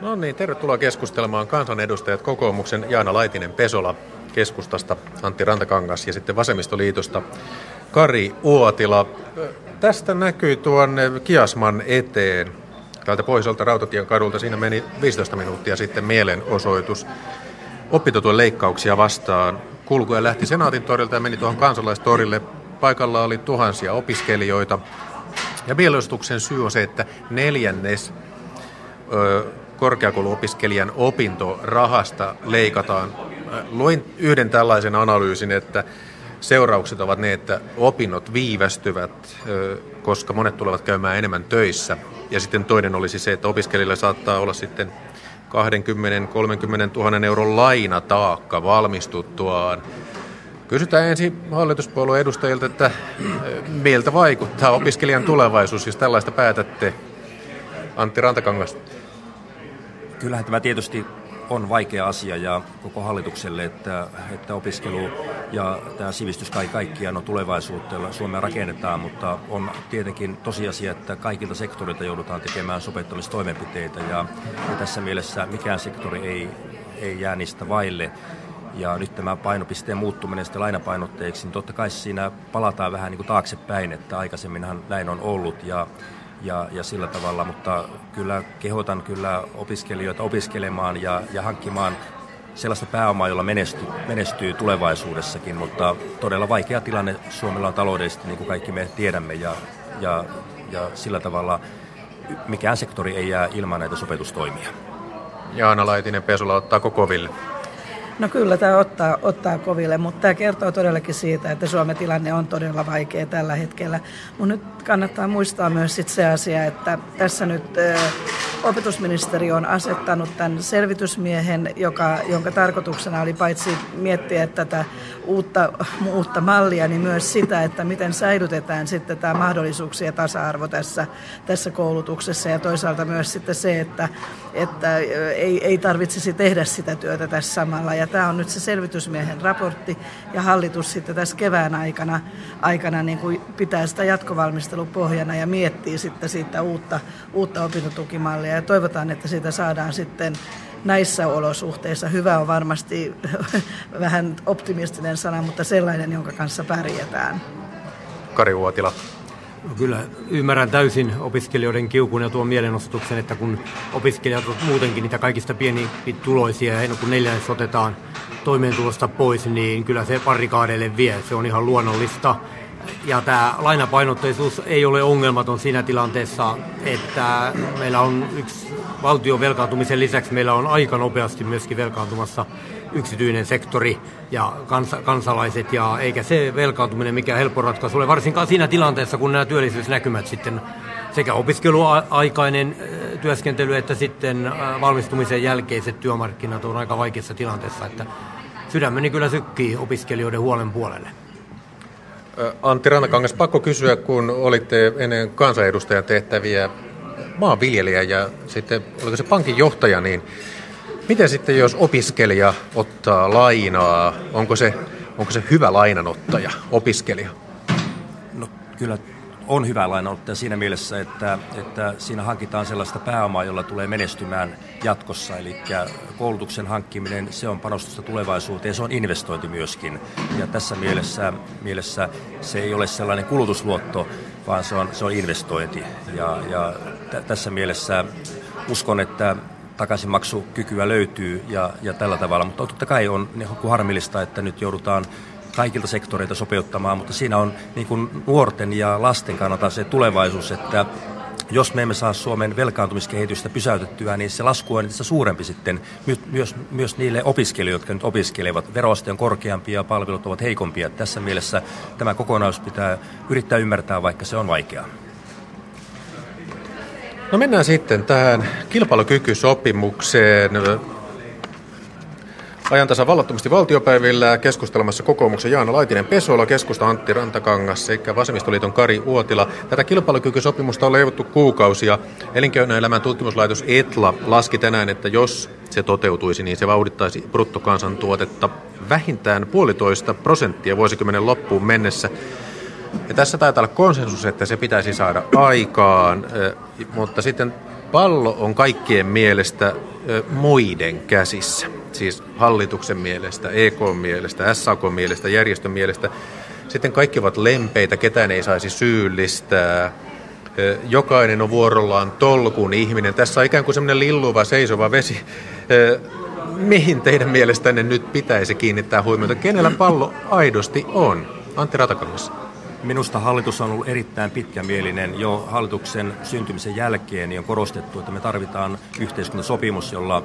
No niin, tervetuloa keskustelemaan kansanedustajat kokoomuksen Jaana Laitinen Pesola, keskustasta Antti Rantakangas ja sitten Vasemmistoliitosta Kari Uotila. Tästä näkyy tuonne Kiasman eteen. Täältä pohjoiselta Rautatien kadulta siinä meni 15 minuuttia sitten mielenosoitus opintotuen leikkauksia vastaan. Kulkuja lähti Senaatin torilta ja meni tuohon kansalaistorille. Paikalla oli tuhansia opiskelijoita. Ja mielenosoituksen syy on se, että neljännes korkeakouluopiskelijan opintorahasta leikataan. Luin yhden tällaisen analyysin, että seuraukset ovat ne, että opinnot viivästyvät, koska monet tulevat käymään enemmän töissä. Ja sitten toinen olisi se, että opiskelijoilla saattaa olla sitten 20-30 000 euron lainataakka valmistuttuaan. Kysytään ensin hallituspuolueen edustajilta, että miltä vaikuttaa opiskelijan tulevaisuus, jos tällaista päätätte. Antti Rantakangas. Kyllähän tämä tietysti on vaikea asia ja koko hallitukselle, että, että opiskelu ja tämä sivistys kai kaikkiaan on tulevaisuutta, Suomea rakennetaan, mutta on tietenkin tosiasia, että kaikilta sektorilta joudutaan tekemään sopeuttamistoimenpiteitä ja, ja tässä mielessä mikään sektori ei, ei jää niistä vaille. Ja nyt tämä painopisteen muuttuminen sitten lainapainotteeksi, niin totta kai siinä palataan vähän niin kuin taaksepäin, että aikaisemminhan näin on ollut ja ja, ja sillä tavalla, mutta kyllä kehotan kyllä opiskelijoita opiskelemaan ja, ja hankkimaan sellaista pääomaa, jolla menestyy, menestyy tulevaisuudessakin, mutta todella vaikea tilanne Suomella on taloudellisesti, niin kuin kaikki me tiedämme, ja, ja, ja sillä tavalla mikään sektori ei jää ilman näitä sopetustoimia. Jaana Laitinen Pesola ottaa koville. No kyllä tämä ottaa, ottaa koville, mutta tämä kertoo todellakin siitä, että Suomen tilanne on todella vaikea tällä hetkellä. Mutta nyt kannattaa muistaa myös sit se asia, että tässä nyt opetusministeri on asettanut tämän selvitysmiehen, joka, jonka tarkoituksena oli paitsi miettiä tätä uutta, uutta mallia, niin myös sitä, että miten säilytetään sitten tämä mahdollisuuksien tasa-arvo tässä, tässä koulutuksessa ja toisaalta myös sitten se, että, että ei, ei tarvitsisi tehdä sitä työtä tässä samalla. Ja tämä on nyt se selvitysmiehen raportti ja hallitus sitten tässä kevään aikana, aikana niin kuin pitää sitä jatkovalmistelupohjana ja miettii sitten siitä uutta, uutta opintotukimallia ja toivotaan, että siitä saadaan sitten näissä olosuhteissa. Hyvä on varmasti vähän optimistinen sana, mutta sellainen, jonka kanssa pärjätään. Kari Uotila. No kyllä ymmärrän täysin opiskelijoiden kiukun ja tuon mielenosoituksen, että kun opiskelijat ovat muutenkin niitä kaikista pienituloisia ja kun neljännes otetaan toimeentulosta pois, niin kyllä se parikaadeille vie. Se on ihan luonnollista ja tämä lainapainotteisuus ei ole ongelmaton siinä tilanteessa, että meillä on yksi valtion velkaantumisen lisäksi meillä on aika nopeasti myöskin velkaantumassa yksityinen sektori ja kans, kansalaiset, ja eikä se velkaantuminen mikä helppo ratkaisu ole, varsinkaan siinä tilanteessa, kun nämä työllisyysnäkymät sitten sekä opiskeluaikainen työskentely että sitten valmistumisen jälkeiset työmarkkinat on aika vaikeassa tilanteessa, että sydämeni kyllä sykkii opiskelijoiden huolen puolelle. Antti Rannakangas, pakko kysyä, kun olitte ennen kansanedustajan tehtäviä maanviljelijä ja sitten oliko se pankin johtaja, niin miten sitten jos opiskelija ottaa lainaa, onko se, onko se hyvä lainanottaja, opiskelija? No kyllä on hyvä lainanottaja siinä mielessä, että, että siinä hankitaan sellaista pääomaa, jolla tulee menestymään jatkossa. Eli koulutuksen hankkiminen, se on panostusta tulevaisuuteen, se on investointi myöskin. Ja tässä mielessä, mielessä se ei ole sellainen kulutusluotto, vaan se on, se on investointi. Ja, ja t- tässä mielessä uskon, että takaisinmaksukykyä löytyy ja, ja tällä tavalla, mutta totta kai on niin harmillista, että nyt joudutaan kaikilta sektoreilta sopeuttamaan, mutta siinä on niin kuin nuorten ja lasten kannalta se tulevaisuus, että jos me emme saa Suomen velkaantumiskehitystä pysäytettyä, niin se lasku on itse suurempi sitten myös, myös niille opiskelijoille, jotka nyt opiskelevat. Veroaste on korkeampi ja palvelut ovat heikompia. Tässä mielessä tämä kokonaisuus pitää yrittää ymmärtää, vaikka se on vaikeaa. No mennään sitten tähän kilpailukykysopimukseen. Ajantasa vallattomasti valtiopäivillä keskustelemassa kokoomuksen Jaana Laitinen Pesola, keskusta Antti Rantakangas sekä Vasemmistoliiton Kari Uotila. Tätä kilpailukykysopimusta on leivottu kuukausia. Elinkeinoelämän tutkimuslaitos ETLA laski tänään, että jos se toteutuisi, niin se vauhdittaisi bruttokansantuotetta vähintään puolitoista prosenttia vuosikymmenen loppuun mennessä. Ja tässä taitaa olla konsensus, että se pitäisi saada aikaan, mutta sitten pallo on kaikkien mielestä muiden käsissä. Siis hallituksen mielestä, EK mielestä, SAK mielestä, järjestön mielestä. Sitten kaikki ovat lempeitä, ketään ei saisi syyllistää. Jokainen on vuorollaan tolkun ihminen. Tässä on ikään kuin semmoinen lilluva, seisova vesi. Mihin teidän mielestänne nyt pitäisi kiinnittää huomiota? Kenellä pallo aidosti on? Antti Ratakangas. Minusta hallitus on ollut erittäin pitkämielinen. Jo hallituksen syntymisen jälkeen niin on korostettu, että me tarvitaan yhteiskuntasopimus, jolla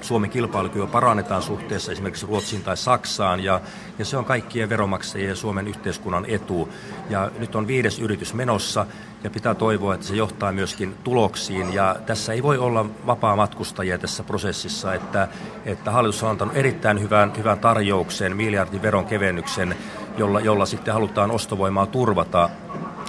Suomen kilpailukykyä parannetaan suhteessa esimerkiksi Ruotsiin tai Saksaan, ja, ja se on kaikkien veromaksajien ja Suomen yhteiskunnan etu. Ja nyt on viides yritys menossa, ja pitää toivoa, että se johtaa myöskin tuloksiin. Ja tässä ei voi olla vapaa matkustajia tässä prosessissa, että, että hallitus on antanut erittäin hyvän, hyvän tarjouksen, miljardin veron kevennyksen, jolla, jolla sitten halutaan ostovoimaa turvata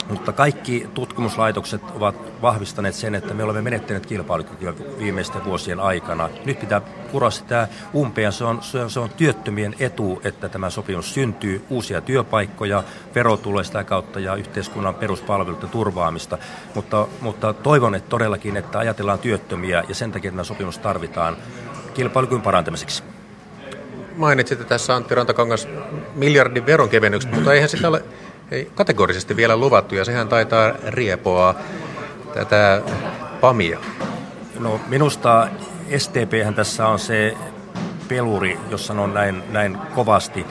mutta kaikki tutkimuslaitokset ovat vahvistaneet sen, että me olemme menettäneet kilpailukykyä viimeisten vuosien aikana. Nyt pitää kuraa sitä umpea. Se on, se on, työttömien etu, että tämä sopimus syntyy. Uusia työpaikkoja, verotuloja sitä kautta ja yhteiskunnan peruspalveluiden turvaamista. Mutta, mutta toivon että todellakin, että ajatellaan työttömiä ja sen takia tämä sopimus tarvitaan kilpailukyvyn parantamiseksi mainitsitte tässä Antti Rantakangas miljardin veronkevennykset, mutta eihän sitä ole ei kategorisesti vielä luvattu ja sehän taitaa riepoa tätä PAMia. No minusta STP tässä on se peluri, jos sanon näin, näin kovasti.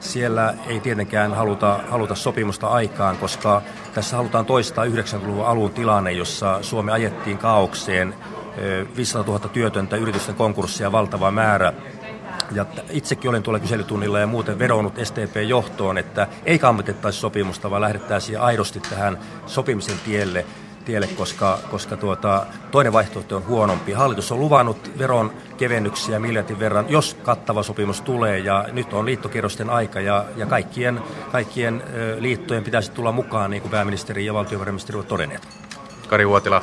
Siellä ei tietenkään haluta, haluta sopimusta aikaan, koska tässä halutaan toistaa 90-luvun alun tilanne, jossa Suomi ajettiin kaaukseen, 500 000 työtöntä, yritysten konkurssia valtava määrä ja itsekin olen tuolla kyselytunnilla ja muuten vedonnut STP-johtoon, että ei kammitettaisi sopimusta, vaan lähdettäisiin aidosti tähän sopimisen tielle, tielle koska, koska tuota, toinen vaihtoehto on huonompi. Hallitus on luvannut veron kevennyksiä miljardin verran, jos kattava sopimus tulee, ja nyt on liittokierrosten aika, ja, ja kaikkien, kaikkien liittojen pitäisi tulla mukaan, niin kuin pääministeri ja valtiovarainministeri ovat todenneet. Kari Huotila.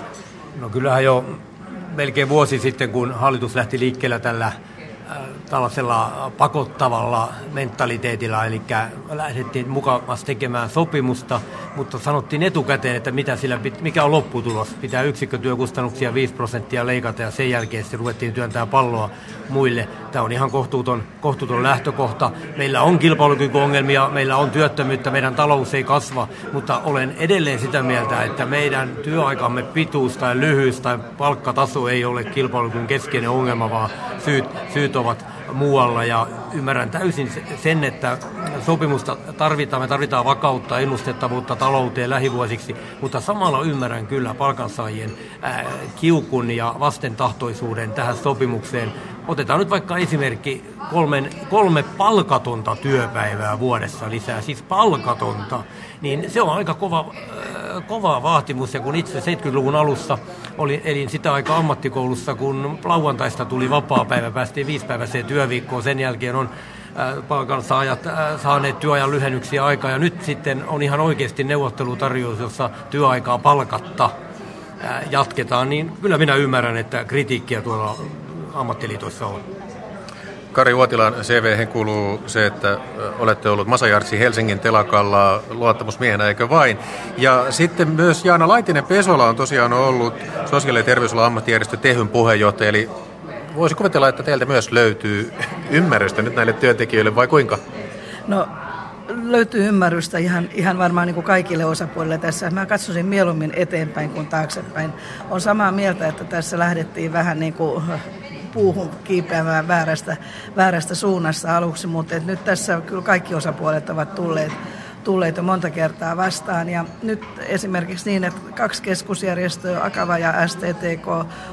No kyllähän jo melkein vuosi sitten, kun hallitus lähti liikkeellä tällä tällaisella pakottavalla mentaliteetilla, eli lähdettiin mukavasti tekemään sopimusta, mutta sanottiin etukäteen, että mitä sillä, mikä on lopputulos. Pitää yksikkötyökustannuksia 5 prosenttia leikata ja sen jälkeen sitten ruvettiin työntää palloa muille. Tämä on ihan kohtuuton, kohtuuton lähtökohta. Meillä on kilpailukykyongelmia, meillä on työttömyyttä, meidän talous ei kasva, mutta olen edelleen sitä mieltä, että meidän työaikamme pituus tai lyhyys tai palkkataso ei ole kilpailukyvyn keskeinen ongelma, vaan syyt, syyt ovat muualla ja ymmärrän täysin sen, että sopimusta tarvitaan, me tarvitaan vakautta, ennustettavuutta talouteen lähivuosiksi, mutta samalla ymmärrän kyllä palkansaajien kiukun ja vastentahtoisuuden tähän sopimukseen. Otetaan nyt vaikka esimerkki kolmen, kolme palkatonta työpäivää vuodessa lisää, siis palkatonta, niin se on aika kova, äh, kova vaatimus. Ja kun itse 70-luvun alussa oli, elin sitä aikaa ammattikoulussa, kun lauantaista tuli vapaa päivä, päästiin viisipäiväiseen työviikkoon, sen jälkeen on äh, palkansaajat äh, saaneet työajan lyhennyksiä aikaa. Ja nyt sitten on ihan oikeasti neuvottelutarjous, jossa työaikaa palkatta jatketaan, niin kyllä minä ymmärrän, että kritiikkiä tuolla ammattiliitoissa on. Kari Uotilan CV kuuluu se, että olette ollut Masajartsi Helsingin telakalla luottamusmiehenä, eikö vain? Ja sitten myös Jaana Laitinen Pesola on tosiaan ollut sosiaali- ja terveysalan ammattijärjestö Tehyn puheenjohtaja, eli voisi kuvitella, että teiltä myös löytyy ymmärrystä nyt näille työntekijöille, vai kuinka? No löytyy ymmärrystä ihan, ihan varmaan niin kuin kaikille osapuolille tässä. Mä katsoisin mieluummin eteenpäin kuin taaksepäin. On samaa mieltä, että tässä lähdettiin vähän niin kuin puuhun kiipeämään väärästä, väärästä suunnasta aluksi, mutta nyt tässä kyllä kaikki osapuolet ovat tulleet tulleet jo monta kertaa vastaan. Ja nyt esimerkiksi niin, että kaksi keskusjärjestöä, Akava ja STTK,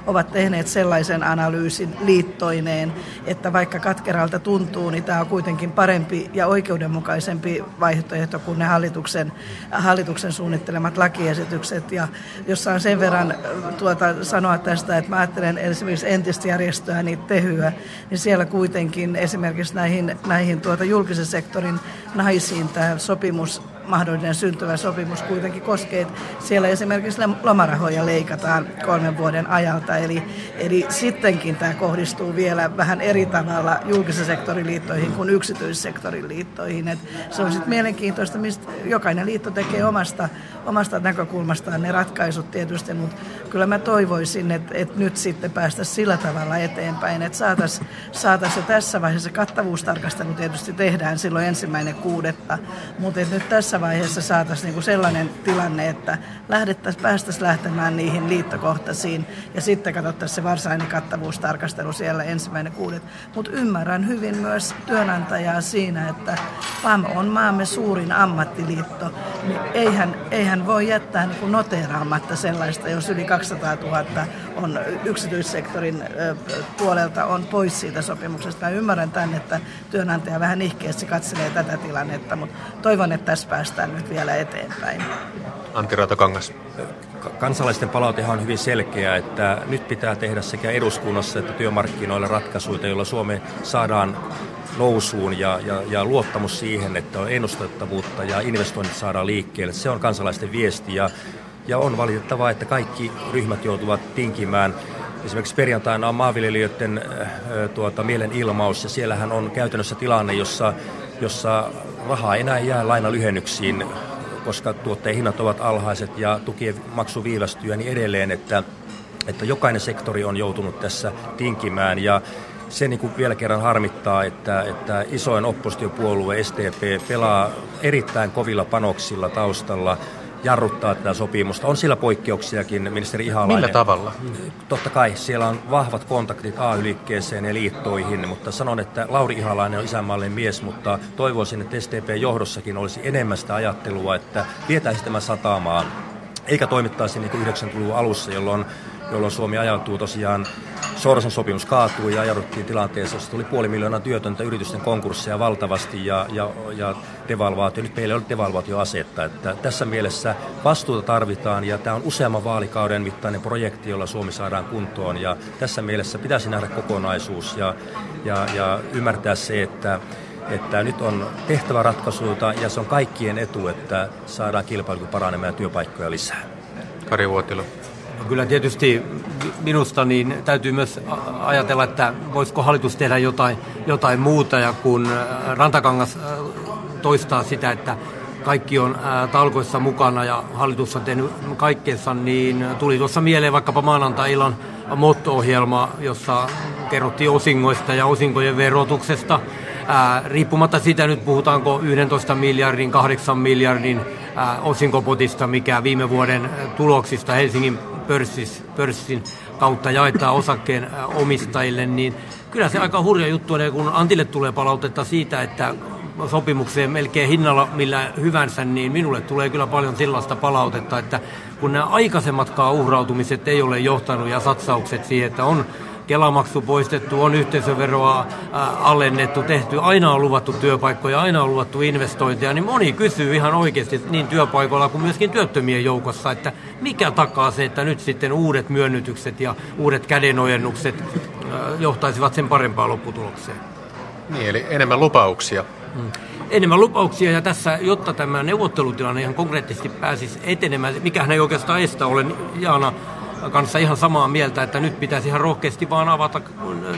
ovat tehneet sellaisen analyysin liittoineen, että vaikka katkeralta tuntuu, niin tämä on kuitenkin parempi ja oikeudenmukaisempi vaihtoehto kuin ne hallituksen, hallituksen suunnittelemat lakiesitykset. Ja jos saan sen verran tuota, sanoa tästä, että mä ajattelen esimerkiksi entistä järjestöä, niin tehyä, niin siellä kuitenkin esimerkiksi näihin, näihin tuota julkisen sektorin naisiin tämä sopimus sopimus, mahdollinen syntyvä sopimus kuitenkin koskee. Siellä esimerkiksi lomarahoja leikataan kolmen vuoden ajalta, eli, eli sittenkin tämä kohdistuu vielä vähän eri tavalla julkisen sektorin liittoihin kuin yksityissektorin liittoihin. Et se on sitten mielenkiintoista, mistä jokainen liitto tekee omasta, omasta näkökulmastaan ne ratkaisut tietysti, mutta kyllä mä toivoisin, että, että nyt sitten päästä sillä tavalla eteenpäin, että saataisiin saatais jo tässä vaiheessa kattavuustarkastelu tietysti tehdään silloin ensimmäinen kuudetta, mutta nyt tässä vaiheessa saataisiin niinku sellainen tilanne, että lähdettäisiin, päästäisiin lähtemään niihin liittokohtaisiin ja sitten katsottaisiin se varsinainen kattavuustarkastelu siellä ensimmäinen kuudet. Mutta ymmärrän hyvin myös työnantajaa siinä, että PAM on maamme suurin ammattiliitto, niin eihän, eihän voi jättää niin noteeraamatta sellaista, jos yli 200 000 on yksityissektorin puolelta on pois siitä sopimuksesta. Mä ymmärrän tämän, että työnantaja vähän ihkeästi katselee tätä tilannetta, mutta toivon, että tässä nyt vielä eteenpäin. Antti Rautakangas. Kansalaisten palautehan on hyvin selkeä, että nyt pitää tehdä sekä eduskunnassa että työmarkkinoilla ratkaisuja, joilla Suomi saadaan nousuun ja, ja, ja luottamus siihen, että on ennustettavuutta ja investoinnit saadaan liikkeelle. Se on kansalaisten viesti ja, ja on valitettavaa, että kaikki ryhmät joutuvat tinkimään. Esimerkiksi perjantaina on maanviljelijöiden äh, tuota, mielenilmaus ja siellähän on käytännössä tilanne, jossa, jossa rahaa enää jää lainalyhennyksiin koska tuotteen hinnat ovat alhaiset ja tukien maksu viivästyy ja niin edelleen, että, että jokainen sektori on joutunut tässä tinkimään. Ja se niin kuin vielä kerran harmittaa, että, että isoin oppositiopuolue STP pelaa erittäin kovilla panoksilla taustalla jarruttaa tätä sopimusta. On sillä poikkeuksiakin, ministeri Ihalainen. Millä tavalla? Totta kai siellä on vahvat kontaktit AY-liikkeeseen ja liittoihin, mutta sanon, että Lauri Ihalainen on isänmaallinen mies, mutta toivoisin, että STP-johdossakin olisi enemmän sitä ajattelua, että vietäisi tämä satamaan, eikä toimittaisi niin kuin 90-luvun alussa, jolloin jolloin Suomi ajautui tosiaan, Sorosan sopimus kaatui ja ajauduttiin tilanteessa, jossa tuli puoli miljoonaa työtöntä yritysten konkursseja valtavasti ja, ja, ja devalvaatio. Nyt meillä ei ole devalvaatioasetta. Että tässä mielessä vastuuta tarvitaan ja tämä on useamman vaalikauden mittainen projekti, jolla Suomi saadaan kuntoon ja tässä mielessä pitäisi nähdä kokonaisuus ja, ja, ja ymmärtää se, että että nyt on tehtävä ratkaisuita ja se on kaikkien etu, että saadaan kilpailu paranemaan ja työpaikkoja lisää. Kari Vuotila. Kyllä tietysti minusta niin täytyy myös ajatella, että voisiko hallitus tehdä jotain, jotain muuta ja kun Rantakangas toistaa sitä, että kaikki on talkoissa mukana ja hallitus on tehnyt kaikkeensa, niin tuli tuossa mieleen vaikkapa maanantai-illan motto-ohjelma, jossa kerrottiin osingoista ja osinkojen verotuksesta. Ää, riippumatta siitä nyt puhutaanko 11 miljardin, 8 miljardin ää, osinkopotista, mikä viime vuoden tuloksista Helsingin pörssis, pörssin kautta jaetaan osakkeen omistajille, niin kyllä se aika hurja juttu on, kun Antille tulee palautetta siitä, että sopimukseen melkein hinnalla millä hyvänsä, niin minulle tulee kyllä paljon sellaista palautetta, että kun nämä aikaisemmatkaan uhrautumiset ei ole johtanut ja satsaukset siihen, että on Kelamaksu poistettu, on yhteisöveroa alennettu, tehty, aina on luvattu työpaikkoja, aina on luvattu investointeja, niin moni kysyy ihan oikeasti niin työpaikoilla kuin myöskin työttömien joukossa, että mikä takaa se, että nyt sitten uudet myönnytykset ja uudet kädenojennukset johtaisivat sen parempaan lopputulokseen. Niin, eli enemmän lupauksia. Hmm enemmän lupauksia ja tässä, jotta tämä neuvottelutilanne ihan konkreettisesti pääsisi etenemään, mikä ei oikeastaan estä, olen Jaana kanssa ihan samaa mieltä, että nyt pitäisi ihan rohkeasti vaan avata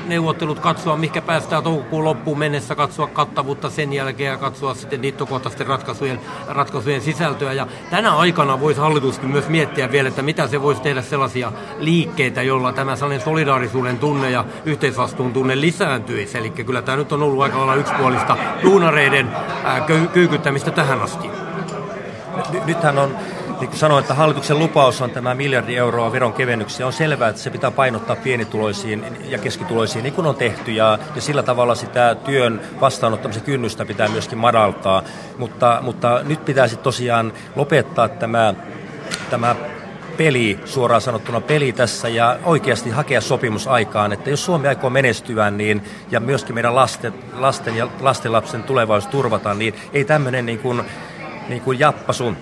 neuvottelut, katsoa mikä päästään toukokuun loppuun mennessä, katsoa kattavuutta sen jälkeen ja katsoa sitten liittokohtaisten ratkaisujen, ratkaisujen sisältöä. Ja tänä aikana voisi hallituskin myös miettiä vielä, että mitä se voisi tehdä sellaisia liikkeitä, joilla tämä sellainen solidaarisuuden tunne ja yhteisvastuun tunne lisääntyisi. Eli kyllä tämä nyt on ollut aika lailla yksipuolista duunareiden kyykyttämistä tähän asti. Nythän on niin kuin sanoin, että hallituksen lupaus on tämä miljardi euroa veron kevennyksiä. On selvää, että se pitää painottaa pienituloisiin ja keskituloisiin, niin kuin on tehty. Ja, ja sillä tavalla sitä työn vastaanottamisen kynnystä pitää myöskin madaltaa. Mutta, mutta nyt pitäisi tosiaan lopettaa tämä, tämä peli, suoraan sanottuna peli tässä ja oikeasti hakea sopimusaikaan, että jos Suomi aikoo menestyä niin, ja myöskin meidän lasten, lasten ja lastenlapsen tulevaisuus turvata, niin ei tämmöinen niin kuin, niin kuin jappasu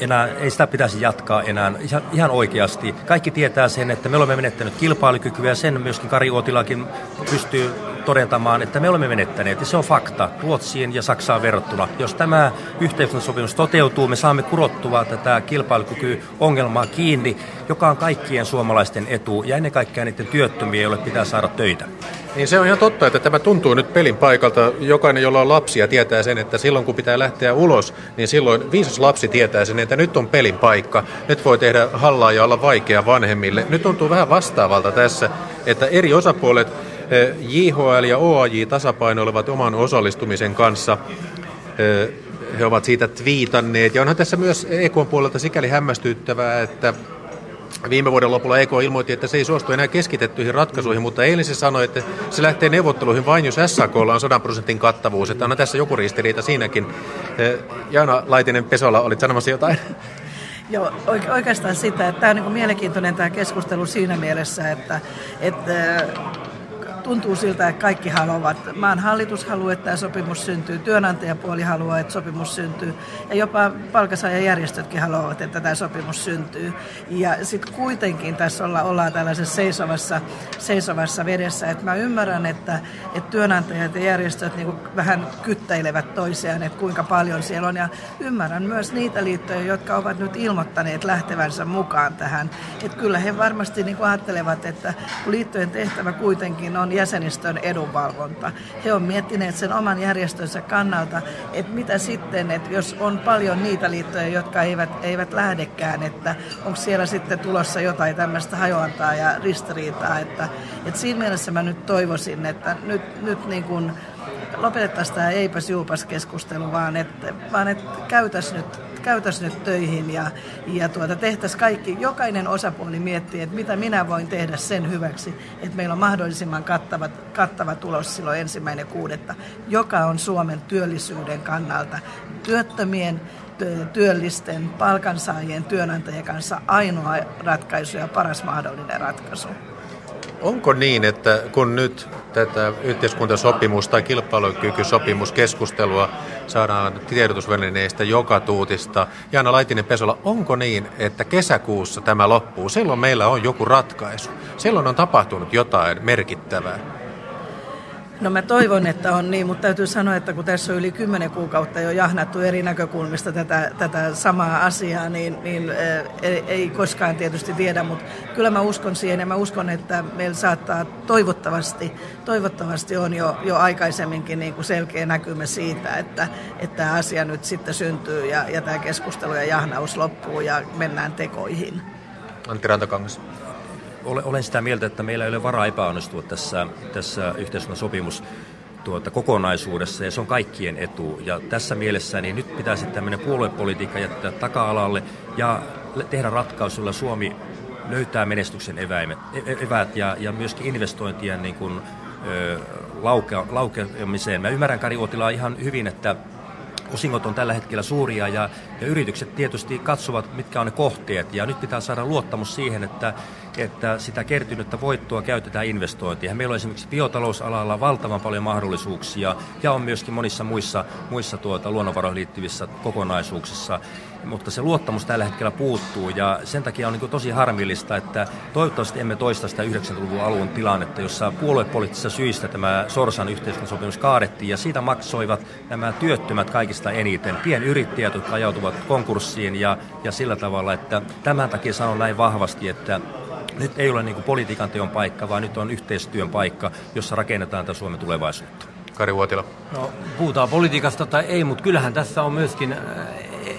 enää, ei sitä pitäisi jatkaa enää ihan, ihan oikeasti. Kaikki tietää sen, että me olemme menettänyt kilpailukykyä ja sen myöskin Kari Uotilakin pystyy todentamaan, että me olemme menettäneet, ja se on fakta Ruotsiin ja Saksaan verrattuna. Jos tämä yhteiskuntasopimus toteutuu, me saamme kurottua tätä kilpailukykyongelmaa kiinni, joka on kaikkien suomalaisten etu, ja ennen kaikkea niiden työttömiä, joille pitää saada töitä. Niin se on ihan totta, että tämä tuntuu nyt pelin paikalta. Jokainen, jolla on lapsia, tietää sen, että silloin kun pitää lähteä ulos, niin silloin viisas lapsi tietää sen, että nyt on pelin paikka. Nyt voi tehdä hallaa ja olla vaikea vanhemmille. Nyt tuntuu vähän vastaavalta tässä, että eri osapuolet, JHL ja OAJ tasapainoilevat oman osallistumisen kanssa. Eh, he ovat siitä twiitanneet. Ja onhan tässä myös EKn puolelta sikäli hämmästyttävää, että Viime vuoden lopulla EK ilmoitti, että se ei suostu enää keskitettyihin ratkaisuihin, mutta eilen se sanoi, että se lähtee neuvotteluihin vain, jos SAKlla on 100 prosentin kattavuus. Että on tässä joku ristiriita siinäkin. Eh, Jaana Laitinen Pesola, olit sanomassa jotain? Joo, oikeastaan sitä, että tämä on niin mielenkiintoinen tämä keskustelu siinä mielessä, että, että tuntuu siltä, että kaikki haluavat. Maan hallitus haluaa, että tämä sopimus syntyy, työnantajapuoli haluaa, että sopimus syntyy ja jopa palkansaajajärjestötkin haluavat, että tämä sopimus syntyy. Ja sitten kuitenkin tässä olla, ollaan tällaisessa seisovassa, seisovassa vedessä. että mä ymmärrän, että, että työnantajat ja järjestöt niin vähän kyttäilevät toisiaan, että kuinka paljon siellä on. Ja ymmärrän myös niitä liittoja, jotka ovat nyt ilmoittaneet lähtevänsä mukaan tähän. Että kyllä he varmasti niin ajattelevat, että liittojen tehtävä kuitenkin on jäsenistön edunvalvonta. He on miettineet sen oman järjestönsä kannalta, että mitä sitten, että jos on paljon niitä liittoja, jotka eivät, eivät lähdekään, että onko siellä sitten tulossa jotain tämmöistä hajoantaa ja ristiriitaa. Että, että siinä mielessä mä nyt toivoisin, että nyt, nyt niin kuin lopetettaisiin tämä eipäs juupas keskustelu, vaan että, vaan että käytäisiin nyt käytäisiin nyt töihin ja, ja tuota, tehtäisiin kaikki, jokainen osapuoli miettii, että mitä minä voin tehdä sen hyväksi, että meillä on mahdollisimman kattava, kattava tulos silloin ensimmäinen kuudetta, joka on Suomen työllisyyden kannalta työttömien työllisten, palkansaajien, työnantajien kanssa ainoa ratkaisu ja paras mahdollinen ratkaisu. Onko niin, että kun nyt tätä yhteiskuntasopimusta tai kilpailukykysopimuskeskustelua saadaan tiedotusvälineistä joka tuutista, Jaana Laitinen-Pesola, onko niin, että kesäkuussa tämä loppuu? Silloin meillä on joku ratkaisu. Silloin on tapahtunut jotain merkittävää. No mä toivon, että on niin, mutta täytyy sanoa, että kun tässä on yli kymmenen kuukautta jo jahnattu eri näkökulmista tätä, tätä samaa asiaa, niin, niin ei, ei koskaan tietysti tiedä, mutta kyllä mä uskon siihen ja mä uskon, että meillä saattaa toivottavasti, toivottavasti on jo, jo aikaisemminkin niin kuin selkeä näkymä siitä, että, että tämä asia nyt sitten syntyy ja, ja tämä keskustelu ja jahnaus loppuu ja mennään tekoihin. Antti Rantakangas olen sitä mieltä, että meillä ei ole varaa epäonnistua tässä, tässä yhteiskunnan sopimus tuota, kokonaisuudessa ja se on kaikkien etu. Ja tässä mielessä niin nyt pitäisi tämmöinen puoluepolitiikka jättää taka-alalle ja tehdä ratkaisuilla Suomi löytää menestyksen eväimet, e, e, eväät ja, ja myöskin investointien niin kuin, ö, lauke, laukeamiseen. Mä ymmärrän Kari Uotilaa ihan hyvin, että osingot on tällä hetkellä suuria ja, ja yritykset tietysti katsovat, mitkä on ne kohteet. Ja nyt pitää saada luottamus siihen, että, että sitä kertynyttä voittoa käytetään investointiin. Meillä on esimerkiksi biotalousalalla valtavan paljon mahdollisuuksia ja on myöskin monissa muissa, muissa tuota, luonnonvaroihin liittyvissä kokonaisuuksissa mutta se luottamus tällä hetkellä puuttuu ja sen takia on niin tosi harmillista, että toivottavasti emme toista sitä 90-luvun alun tilannetta, jossa puoluepoliittisista syistä tämä Sorsan yhteiskuntasopimus kaadettiin ja siitä maksoivat nämä työttömät kaikista eniten, pienyrittäjät, jotka ajautuvat konkurssiin ja, ja sillä tavalla, että tämän takia sanon näin vahvasti, että nyt ei ole niin politiikan teon paikka, vaan nyt on yhteistyön paikka, jossa rakennetaan tätä Suomen tulevaisuutta. Kari Vuotila. No, puhutaan politiikasta tai ei, mutta kyllähän tässä on myöskin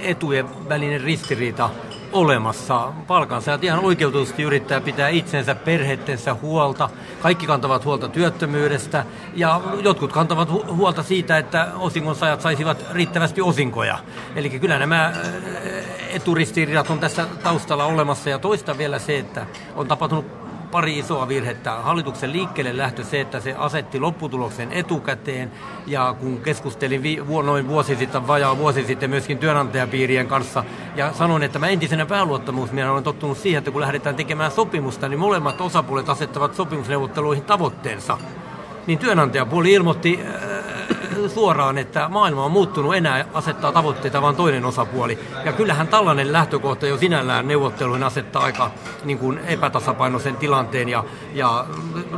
etujen välinen ristiriita olemassa. Palkansaajat ihan oikeutusti yrittää pitää itsensä, perheettensä huolta. Kaikki kantavat huolta työttömyydestä ja jotkut kantavat huolta siitä, että osingonsajat saisivat riittävästi osinkoja. Eli kyllä nämä eturistiriidat on tässä taustalla olemassa ja toista vielä se, että on tapahtunut pari isoa virhettä. Hallituksen liikkeelle lähtö se, että se asetti lopputuloksen etukäteen ja kun keskustelin vi- noin vuosi sitten, vajaa vuosi sitten myöskin työnantajapiirien kanssa ja sanoin, että mä entisenä pääluottamusmiehenä olen tottunut siihen, että kun lähdetään tekemään sopimusta, niin molemmat osapuolet asettavat sopimusneuvotteluihin tavoitteensa. Niin työnantajapuoli ilmoitti suoraan, että maailma on muuttunut enää asettaa tavoitteita vain toinen osapuoli. Ja kyllähän tällainen lähtökohta jo sinällään neuvotteluihin asettaa aika niin kuin epätasapainoisen tilanteen. Ja, ja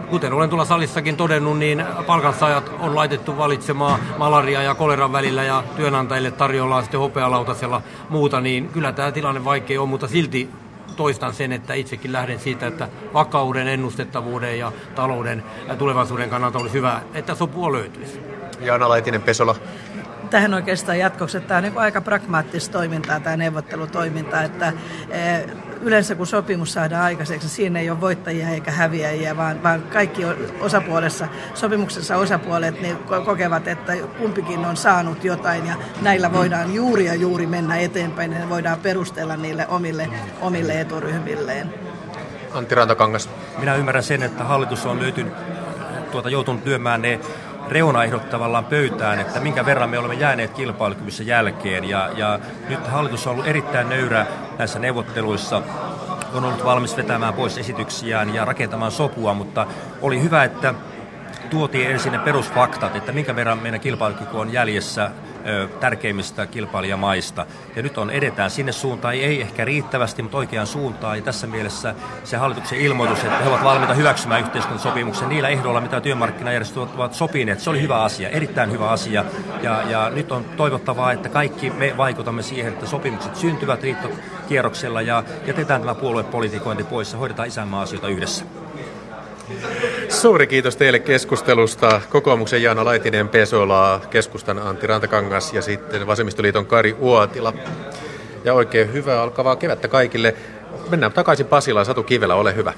kuten olen tuolla salissakin todennut, niin palkansaajat on laitettu valitsemaan malaria ja koleran välillä ja työnantajille tarjolla sitten hopealautasella muuta, niin kyllä tämä tilanne vaikea on, mutta silti toistan sen, että itsekin lähden siitä, että vakauden, ennustettavuuden ja talouden ja tulevaisuuden kannalta olisi hyvä, että sopua löytyisi. Jaana Laitinen Pesola. Tähän oikeastaan jatkoksi, että tämä on niin aika pragmaattista toimintaa, tämä neuvottelutoiminta, että eh, yleensä kun sopimus saadaan aikaiseksi, niin siinä ei ole voittajia eikä häviäjiä, vaan, vaan kaikki osapuolessa, sopimuksessa osapuolet niin kokevat, että kumpikin on saanut jotain ja näillä voidaan juuri ja juuri mennä eteenpäin ja voidaan perustella niille omille, omille eturyhmilleen. Antti Rantakangas. Minä ymmärrän sen, että hallitus on löytynyt, tuota, joutunut lyömään ne reunaehdot tavallaan pöytään, että minkä verran me olemme jääneet kilpailukyvyssä jälkeen. Ja, ja nyt hallitus on ollut erittäin nöyrä näissä neuvotteluissa on ollut valmis vetämään pois esityksiään ja rakentamaan sopua, mutta oli hyvä, että tuotiin ensin ne perusfaktat, että minkä verran meidän kilpailukyky on jäljessä tärkeimmistä kilpailijamaista. Ja nyt on edetään sinne suuntaan, ei ehkä riittävästi, mutta oikeaan suuntaan. Ja tässä mielessä se hallituksen ilmoitus, että he ovat valmiita hyväksymään yhteiskuntasopimuksen niillä ehdoilla, mitä työmarkkinajärjestöt ovat sopineet, se oli hyvä asia, erittäin hyvä asia. Ja, ja nyt on toivottavaa, että kaikki me vaikutamme siihen, että sopimukset syntyvät riittokierroksella ja jätetään tämä puoluepolitikointi pois ja hoidetaan isänmaa asioita yhdessä. Suuri kiitos teille keskustelusta. Kokoomuksen Jaana Laitinen Pesola, keskustan Antti Rantakangas ja sitten Vasemmistoliiton Kari Uotila. Ja oikein hyvää alkavaa kevättä kaikille. Mennään takaisin Pasilaan. Satu Kivelä, ole hyvä.